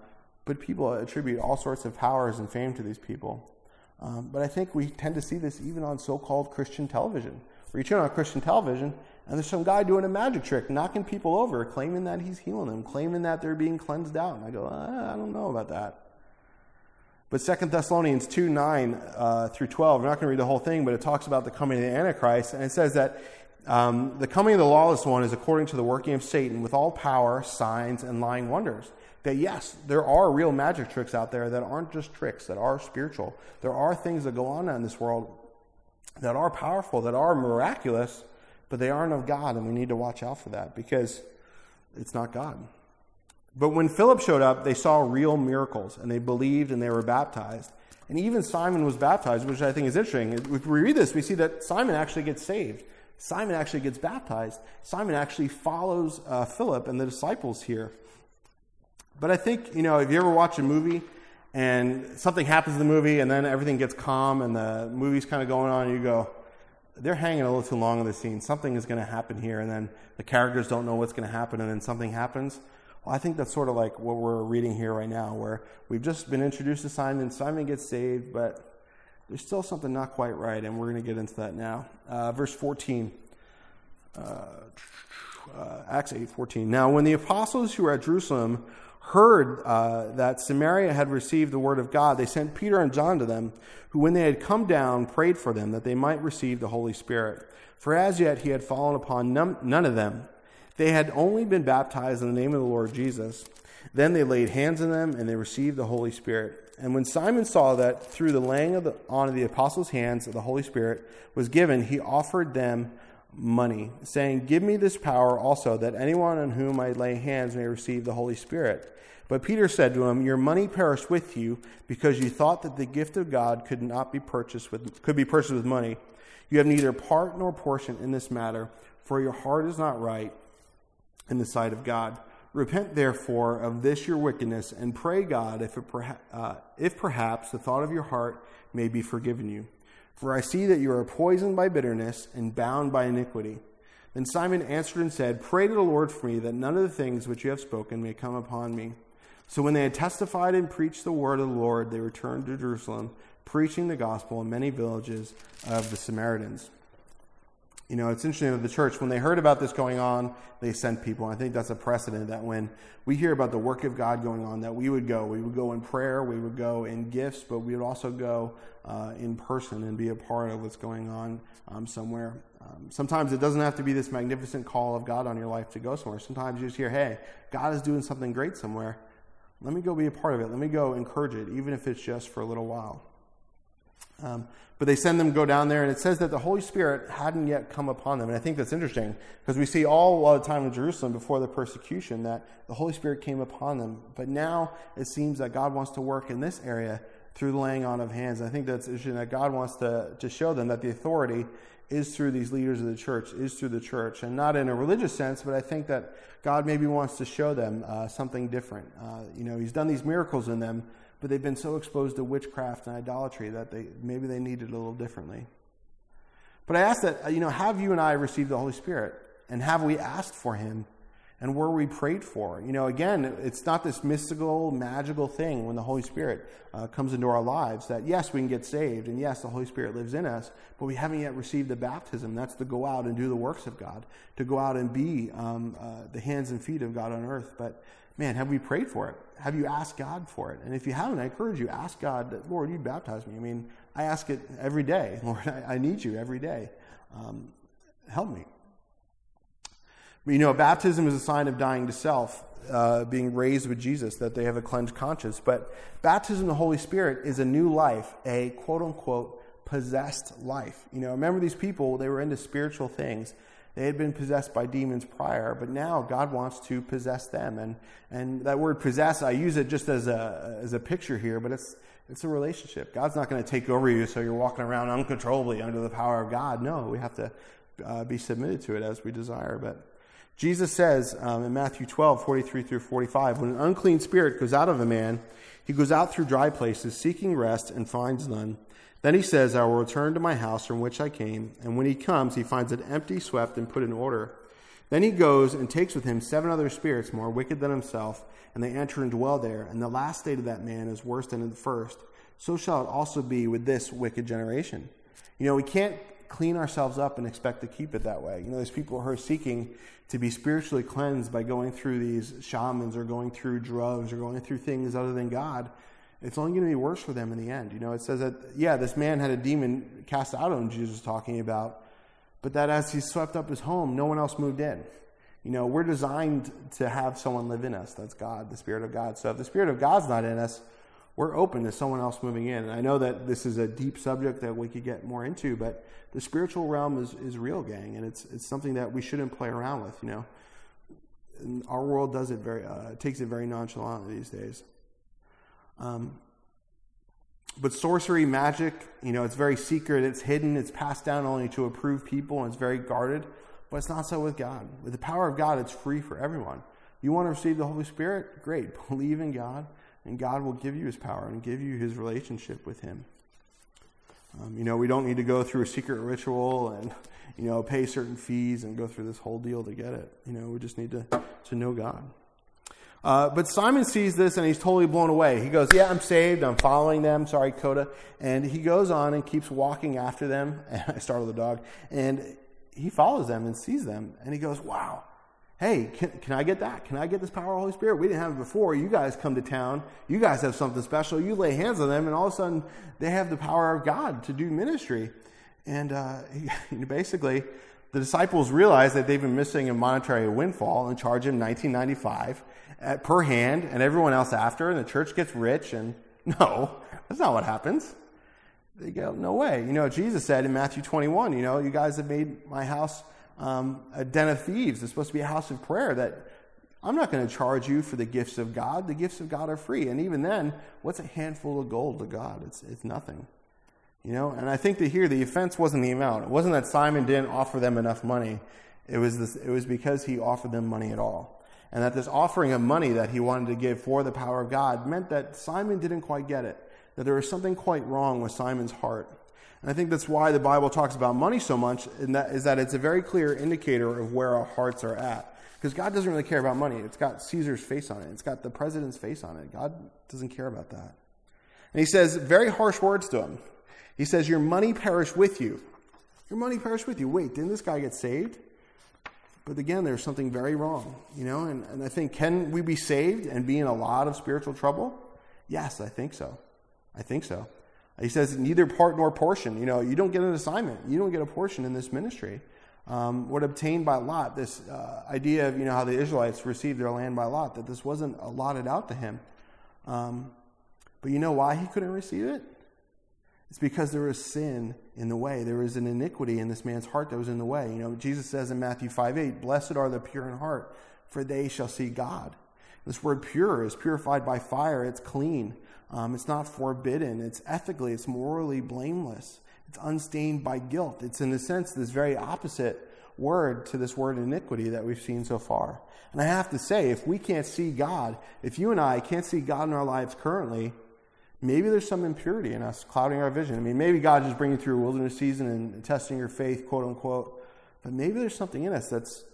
but people attribute all sorts of powers and fame to these people. Um, but I think we tend to see this even on so called Christian television. Where you turn on Christian television and there's some guy doing a magic trick, knocking people over, claiming that he's healing them, claiming that they're being cleansed out. And I go, I don't know about that. But 2 Thessalonians 2 9 uh, through 12, I'm not going to read the whole thing, but it talks about the coming of the Antichrist. And it says that um, the coming of the lawless one is according to the working of Satan with all power, signs, and lying wonders. That yes, there are real magic tricks out there that aren't just tricks, that are spiritual. There are things that go on in this world that are powerful, that are miraculous, but they aren't of God, and we need to watch out for that because it's not God. But when Philip showed up, they saw real miracles and they believed and they were baptized. And even Simon was baptized, which I think is interesting. If we read this, we see that Simon actually gets saved. Simon actually gets baptized. Simon actually follows uh, Philip and the disciples here. But I think, you know, if you ever watch a movie and something happens in the movie and then everything gets calm and the movie's kind of going on and you go, they're hanging a little too long on the scene. Something is going to happen here. And then the characters don't know what's going to happen and then something happens. Well, I think that's sort of like what we're reading here right now, where we've just been introduced to Simon. Simon gets saved, but there's still something not quite right, and we're going to get into that now. Uh, verse 14. Uh, uh, Acts 8:14. Now, when the apostles who were at Jerusalem heard uh, that Samaria had received the word of God, they sent Peter and John to them, who, when they had come down, prayed for them that they might receive the Holy Spirit. For as yet he had fallen upon none, none of them they had only been baptized in the name of the Lord Jesus. Then they laid hands on them and they received the Holy Spirit. And when Simon saw that through the laying of the, on of the apostles' hands the Holy Spirit was given, he offered them money, saying, Give me this power also, that anyone on whom I lay hands may receive the Holy Spirit. But Peter said to him, Your money perish with you, because you thought that the gift of God could not be purchased with could be purchased with money. You have neither part nor portion in this matter, for your heart is not right in the sight of God. Repent, therefore, of this your wickedness, and pray God if, perha- uh, if perhaps the thought of your heart may be forgiven you. For I see that you are poisoned by bitterness and bound by iniquity. Then Simon answered and said, Pray to the Lord for me, that none of the things which you have spoken may come upon me. So when they had testified and preached the word of the Lord, they returned to Jerusalem, preaching the gospel in many villages of the Samaritans. You know, it's interesting that the church, when they heard about this going on, they sent people. I think that's a precedent that when we hear about the work of God going on, that we would go. We would go in prayer, we would go in gifts, but we would also go uh, in person and be a part of what's going on um, somewhere. Um, sometimes it doesn't have to be this magnificent call of God on your life to go somewhere. Sometimes you just hear, hey, God is doing something great somewhere. Let me go be a part of it. Let me go encourage it, even if it's just for a little while. Um, but they send them go down there, and it says that the Holy Spirit hadn't yet come upon them. And I think that's interesting because we see all the time in Jerusalem before the persecution that the Holy Spirit came upon them. But now it seems that God wants to work in this area through the laying on of hands. And I think that's interesting that God wants to, to show them that the authority is through these leaders of the church, is through the church. And not in a religious sense, but I think that God maybe wants to show them uh, something different. Uh, you know, He's done these miracles in them but they've been so exposed to witchcraft and idolatry that they maybe they need it a little differently. But I ask that, you know, have you and I received the Holy Spirit? And have we asked for him? And were we prayed for? You know, again, it's not this mystical, magical thing when the Holy Spirit uh, comes into our lives that, yes, we can get saved, and yes, the Holy Spirit lives in us, but we haven't yet received the baptism. That's to go out and do the works of God, to go out and be um, uh, the hands and feet of God on earth. But man, have we prayed for it? Have you asked God for it? And if you haven't, I encourage you, ask God, Lord, you baptize me. I mean, I ask it every day. Lord, I, I need you every day. Um, help me. But you know, baptism is a sign of dying to self, uh, being raised with Jesus, that they have a cleansed conscience. But baptism of the Holy Spirit is a new life, a quote unquote possessed life. You know, remember these people, they were into spiritual things. They had been possessed by demons prior, but now God wants to possess them. And, and that word possess, I use it just as a, as a picture here, but it's, it's a relationship. God's not going to take over you so you're walking around uncontrollably under the power of God. No, we have to uh, be submitted to it as we desire. But Jesus says um, in Matthew 12, 43 through 45, when an unclean spirit goes out of a man, he goes out through dry places, seeking rest, and finds none. Then he says, I will return to my house from which I came. And when he comes, he finds it empty, swept, and put in order. Then he goes and takes with him seven other spirits more wicked than himself, and they enter and dwell there. And the last state of that man is worse than the first. So shall it also be with this wicked generation. You know, we can't clean ourselves up and expect to keep it that way. You know, there's people who are seeking to be spiritually cleansed by going through these shamans or going through drugs or going through things other than God it's only going to be worse for them in the end. You know, it says that, yeah, this man had a demon cast out of him, Jesus was talking about, but that as he swept up his home, no one else moved in. You know, we're designed to have someone live in us. That's God, the Spirit of God. So if the Spirit of God's not in us, we're open to someone else moving in. And I know that this is a deep subject that we could get more into, but the spiritual realm is, is real, gang, and it's, it's something that we shouldn't play around with, you know. And our world does it very, uh, takes it very nonchalantly these days. Um, but sorcery, magic, you know, it's very secret, it's hidden, it's passed down only to approved people, and it's very guarded. But it's not so with God. With the power of God, it's free for everyone. You want to receive the Holy Spirit? Great. Believe in God, and God will give you his power and give you his relationship with him. Um, you know, we don't need to go through a secret ritual and, you know, pay certain fees and go through this whole deal to get it. You know, we just need to, to know God. Uh, but Simon sees this and he's totally blown away. He goes, Yeah, I'm saved. I'm following them. Sorry, Coda. And he goes on and keeps walking after them. I startled the dog. And he follows them and sees them. And he goes, Wow. Hey, can, can I get that? Can I get this power of the Holy Spirit? We didn't have it before. You guys come to town. You guys have something special. You lay hands on them, and all of a sudden, they have the power of God to do ministry. And uh, he, basically, the disciples realize that they've been missing a monetary windfall and charge him 1995 at, per hand and everyone else after, and the church gets rich. And no, that's not what happens. They go, no way. You know, Jesus said in Matthew 21, you know, you guys have made my house um, a den of thieves. It's supposed to be a house of prayer that I'm not going to charge you for the gifts of God. The gifts of God are free. And even then, what's a handful of gold to God? It's, it's nothing. You know, and I think that here the offense wasn't the amount. It wasn't that Simon didn't offer them enough money. It was, this, it was because he offered them money at all. And that this offering of money that he wanted to give for the power of God meant that Simon didn't quite get it, that there was something quite wrong with Simon's heart. And I think that's why the Bible talks about money so much, and that is that it's a very clear indicator of where our hearts are at. Because God doesn't really care about money. It's got Caesar's face on it. It's got the president's face on it. God doesn't care about that. And he says very harsh words to him. He says, Your money perish with you. Your money perish with you. Wait, didn't this guy get saved? But again, there's something very wrong, you know, and, and I think, can we be saved and be in a lot of spiritual trouble? Yes, I think so. I think so. He says, neither part nor portion. You know, you don't get an assignment. You don't get a portion in this ministry. Um, what obtained by lot, this uh, idea of, you know, how the Israelites received their land by lot, that this wasn't allotted out to him. Um, but you know why he couldn't receive it? It's because there was sin in the way. There was an iniquity in this man's heart that was in the way. You know, Jesus says in Matthew 5 8, Blessed are the pure in heart, for they shall see God. This word pure is purified by fire, it's clean. Um, it's not forbidden. It's ethically, it's morally blameless. It's unstained by guilt. It's, in a sense, this very opposite word to this word iniquity that we've seen so far. And I have to say, if we can't see God, if you and I can't see God in our lives currently, maybe there's some impurity in us clouding our vision. I mean, maybe God is bringing through a wilderness season and testing your faith, quote unquote. But maybe there's something in us that's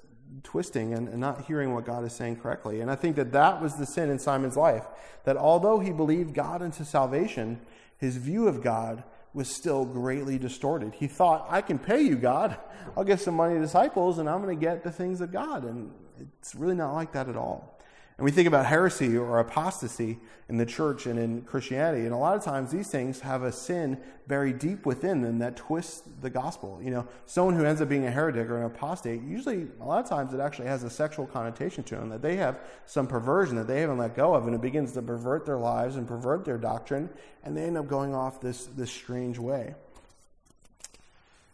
twisting and, and, not hearing what God is saying correctly. And I think that that was the sin in Simon's life. That although he believed God into salvation, his view of God was still greatly distorted. He thought, I can pay you, God. I'll give some money to disciples and I'm going to get the things of God. And it's really not like that at all. And we think about heresy or apostasy in the church and in Christianity. And a lot of times these things have a sin buried deep within them that twists the gospel. You know, someone who ends up being a heretic or an apostate, usually a lot of times it actually has a sexual connotation to them, that they have some perversion that they haven't let go of, and it begins to pervert their lives and pervert their doctrine, and they end up going off this, this strange way.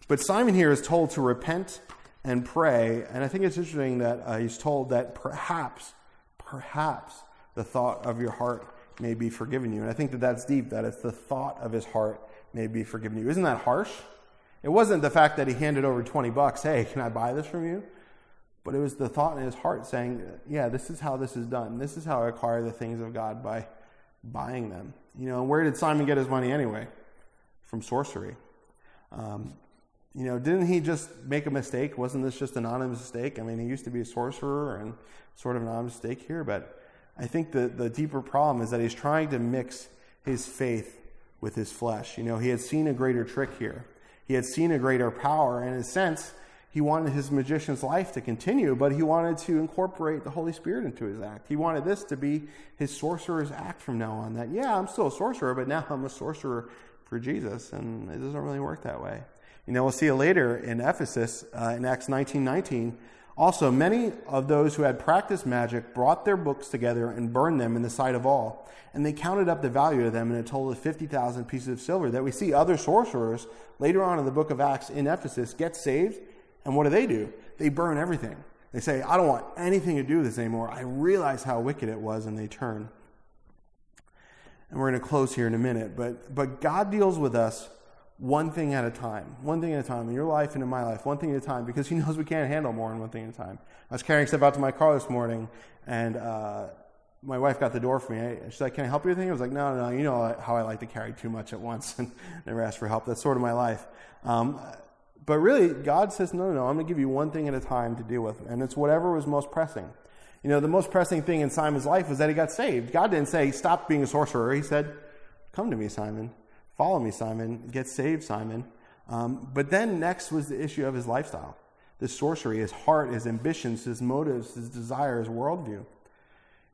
But Simon here is told to repent and pray, and I think it's interesting that uh, he's told that perhaps perhaps the thought of your heart may be forgiven you. And I think that that's deep, that it's the thought of his heart may be forgiven you. Isn't that harsh? It wasn't the fact that he handed over 20 bucks, hey, can I buy this from you? But it was the thought in his heart saying, yeah, this is how this is done. This is how I acquire the things of God by buying them. You know, and where did Simon get his money anyway? From sorcery. Um, you know, didn't he just make a mistake? Wasn't this just an honest mistake? I mean, he used to be a sorcerer and sort of an honest mistake here, but I think the, the deeper problem is that he's trying to mix his faith with his flesh. You know, he had seen a greater trick here. He had seen a greater power. In a sense, he wanted his magician's life to continue, but he wanted to incorporate the Holy Spirit into his act. He wanted this to be his sorcerer's act from now on. That, yeah, I'm still a sorcerer, but now I'm a sorcerer for Jesus. And it doesn't really work that way. You know, we'll see it later in Ephesus uh, in Acts 19 19. Also, many of those who had practiced magic brought their books together and burned them in the sight of all. And they counted up the value of them, and it totaled 50,000 pieces of silver. That we see other sorcerers later on in the book of Acts in Ephesus get saved, and what do they do? They burn everything. They say, I don't want anything to do with this anymore. I realize how wicked it was, and they turn. And we're going to close here in a minute, but, but God deals with us one thing at a time, one thing at a time in your life and in my life, one thing at a time, because He knows we can't handle more than one thing at a time. I was carrying stuff out to my car this morning, and uh, my wife got the door for me. She's like, "Can I help you with anything?" I was like, "No, no, no, you know how I like to carry too much at once and never ask for help. That's sort of my life." Um, but really, God says, "No, no, no. I'm going to give you one thing at a time to deal with, and it's whatever was most pressing." You know, the most pressing thing in Simon's life was that he got saved. God didn't say, "Stop being a sorcerer." He said, "Come to me, Simon." Follow me, Simon. Get saved, Simon. Um, but then next was the issue of his lifestyle this sorcery, his heart, his ambitions, his motives, his desires, worldview.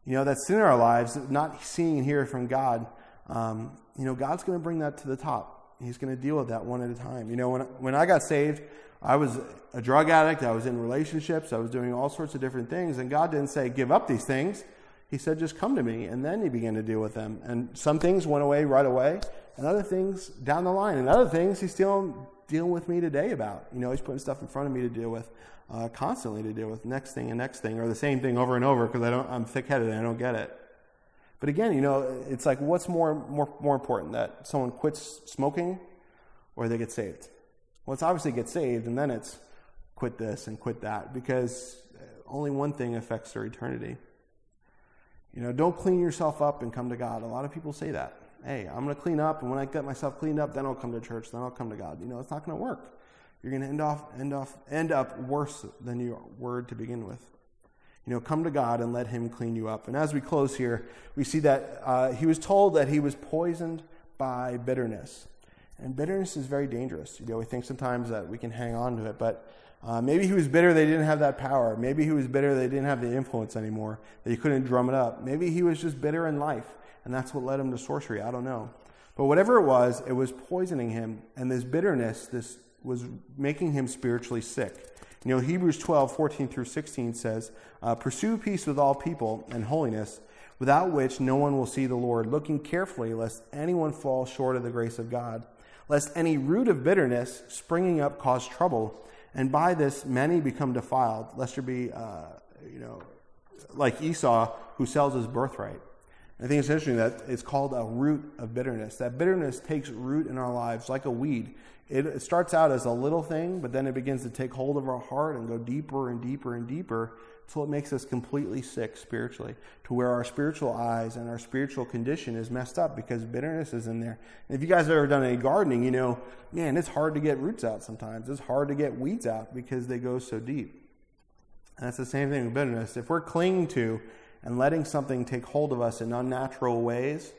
You know, that sin in our lives, not seeing and hearing from God, um, you know, God's going to bring that to the top. He's going to deal with that one at a time. You know, when, when I got saved, I was a drug addict. I was in relationships. I was doing all sorts of different things. And God didn't say, give up these things. He said, just come to me. And then he began to deal with them. And some things went away right away and other things down the line, and other things he's still dealing with me today about. You know, he's putting stuff in front of me to deal with, uh, constantly to deal with. Next thing and next thing, or the same thing over and over because I don't, I'm thick-headed and I don't get it. But again, you know, it's like what's more more more important that someone quits smoking or they get saved. Well, it's obviously get saved, and then it's quit this and quit that because only one thing affects their eternity. You know, don't clean yourself up and come to God. A lot of people say that. Hey, I'm going to clean up, and when I get myself cleaned up, then I'll come to church, then I'll come to God. You know, it's not going to work. You're going to end off, end off, end up worse than you were to begin with. You know, come to God and let Him clean you up. And as we close here, we see that uh, he was told that he was poisoned by bitterness. And bitterness is very dangerous. You know, we think sometimes that we can hang on to it, but uh, maybe he was bitter they didn't have that power. Maybe he was bitter they didn't have the influence anymore, that he couldn't drum it up. Maybe he was just bitter in life, and that's what led him to sorcery. I don't know. But whatever it was, it was poisoning him, and this bitterness this was making him spiritually sick. You know, Hebrews 12, 14 through 16 says, uh, Pursue peace with all people and holiness, without which no one will see the Lord, looking carefully lest anyone fall short of the grace of God, lest any root of bitterness springing up cause trouble and by this many become defiled, lest there be, uh, you know, like Esau who sells his birthright. I think it's interesting that it's called a root of bitterness. That bitterness takes root in our lives like a weed. It starts out as a little thing, but then it begins to take hold of our heart and go deeper and deeper and deeper until it makes us completely sick spiritually, to where our spiritual eyes and our spiritual condition is messed up because bitterness is in there. And if you guys have ever done any gardening, you know, man, it's hard to get roots out sometimes. It's hard to get weeds out because they go so deep. And that's the same thing with bitterness. If we're clinging to and letting something take hold of us in unnatural ways,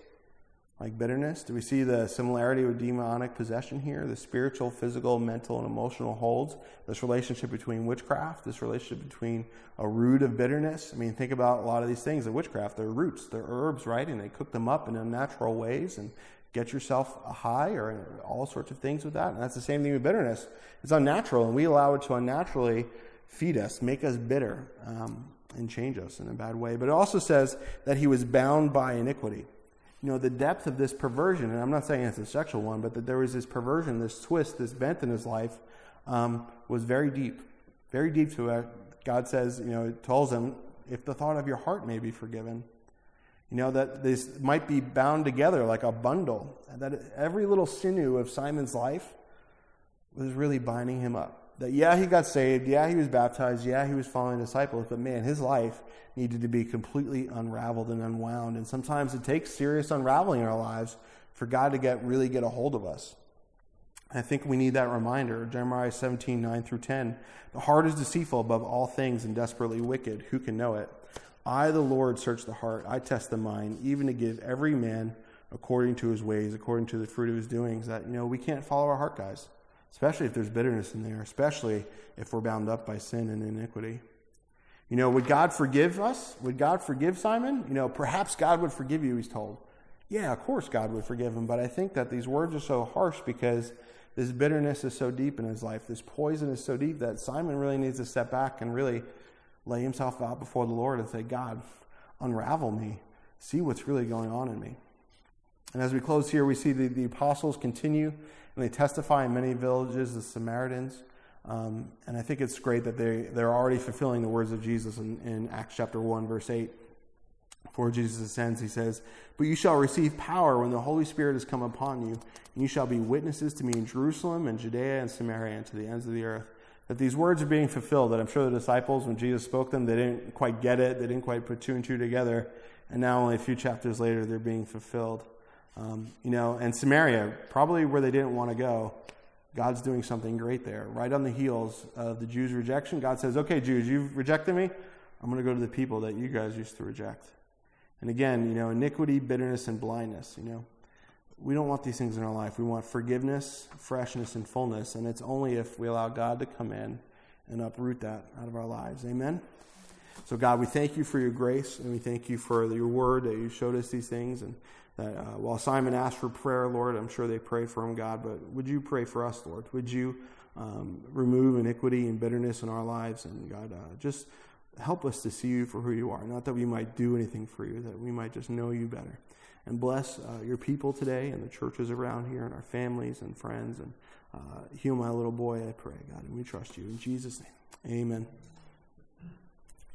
like bitterness? Do we see the similarity with demonic possession here? The spiritual, physical, mental, and emotional holds. This relationship between witchcraft, this relationship between a root of bitterness. I mean, think about a lot of these things of witchcraft. They're roots, they're herbs, right? And they cook them up in unnatural ways and get yourself high or all sorts of things with that. And that's the same thing with bitterness. It's unnatural, and we allow it to unnaturally feed us, make us bitter, um, and change us in a bad way. But it also says that he was bound by iniquity you know, the depth of this perversion, and I'm not saying it's a sexual one, but that there was this perversion, this twist, this bent in his life, um, was very deep. Very deep to it. God says, you know, it tells him, if the thought of your heart may be forgiven. You know, that this might be bound together like a bundle. That every little sinew of Simon's life was really binding him up that yeah, he got saved, yeah, he was baptized, yeah, he was following disciples, but man, his life needed to be completely unraveled and unwound. And sometimes it takes serious unraveling in our lives for God to get really get a hold of us. I think we need that reminder. Jeremiah 17, 9 through 10. The heart is deceitful above all things and desperately wicked. Who can know it? I, the Lord, search the heart. I test the mind, even to give every man according to his ways, according to the fruit of his doings. That, you know, we can't follow our heart, guys especially if there's bitterness in there, especially if we're bound up by sin and iniquity. You know, would God forgive us? Would God forgive Simon? You know, perhaps God would forgive you, he's told. Yeah, of course God would forgive him, but I think that these words are so harsh because this bitterness is so deep in his life. This poison is so deep that Simon really needs to step back and really lay himself out before the Lord and say, God, unravel me. See what's really going on in me. And as we close here, we see the, the apostles continue and they testify in many villages, the Samaritans. Um, and I think it's great that they, they're already fulfilling the words of Jesus in, in Acts chapter 1, verse 8. Before Jesus ascends, he says, But you shall receive power when the Holy Spirit has come upon you, and you shall be witnesses to me in Jerusalem and Judea and Samaria and to the ends of the earth. That these words are being fulfilled, that I'm sure the disciples, when Jesus spoke them, they didn't quite get it, they didn't quite put two and two together, and now only a few chapters later, they're being fulfilled. Um, you know, and Samaria, probably where they didn't want to go, God's doing something great there. Right on the heels of the Jews' rejection, God says, Okay, Jews, you've rejected me. I'm going to go to the people that you guys used to reject. And again, you know, iniquity, bitterness, and blindness, you know. We don't want these things in our life. We want forgiveness, freshness, and fullness. And it's only if we allow God to come in and uproot that out of our lives. Amen? So, God, we thank you for your grace and we thank you for your word that you showed us these things. And that uh, while Simon asked for prayer, Lord, I'm sure they prayed for him, God, but would you pray for us, Lord? Would you um, remove iniquity and bitterness in our lives? And God, uh, just help us to see you for who you are. Not that we might do anything for you, that we might just know you better. And bless uh, your people today and the churches around here and our families and friends. And uh, heal my little boy, I pray, God. And we trust you. In Jesus' name, amen.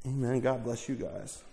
Amen. God bless you guys.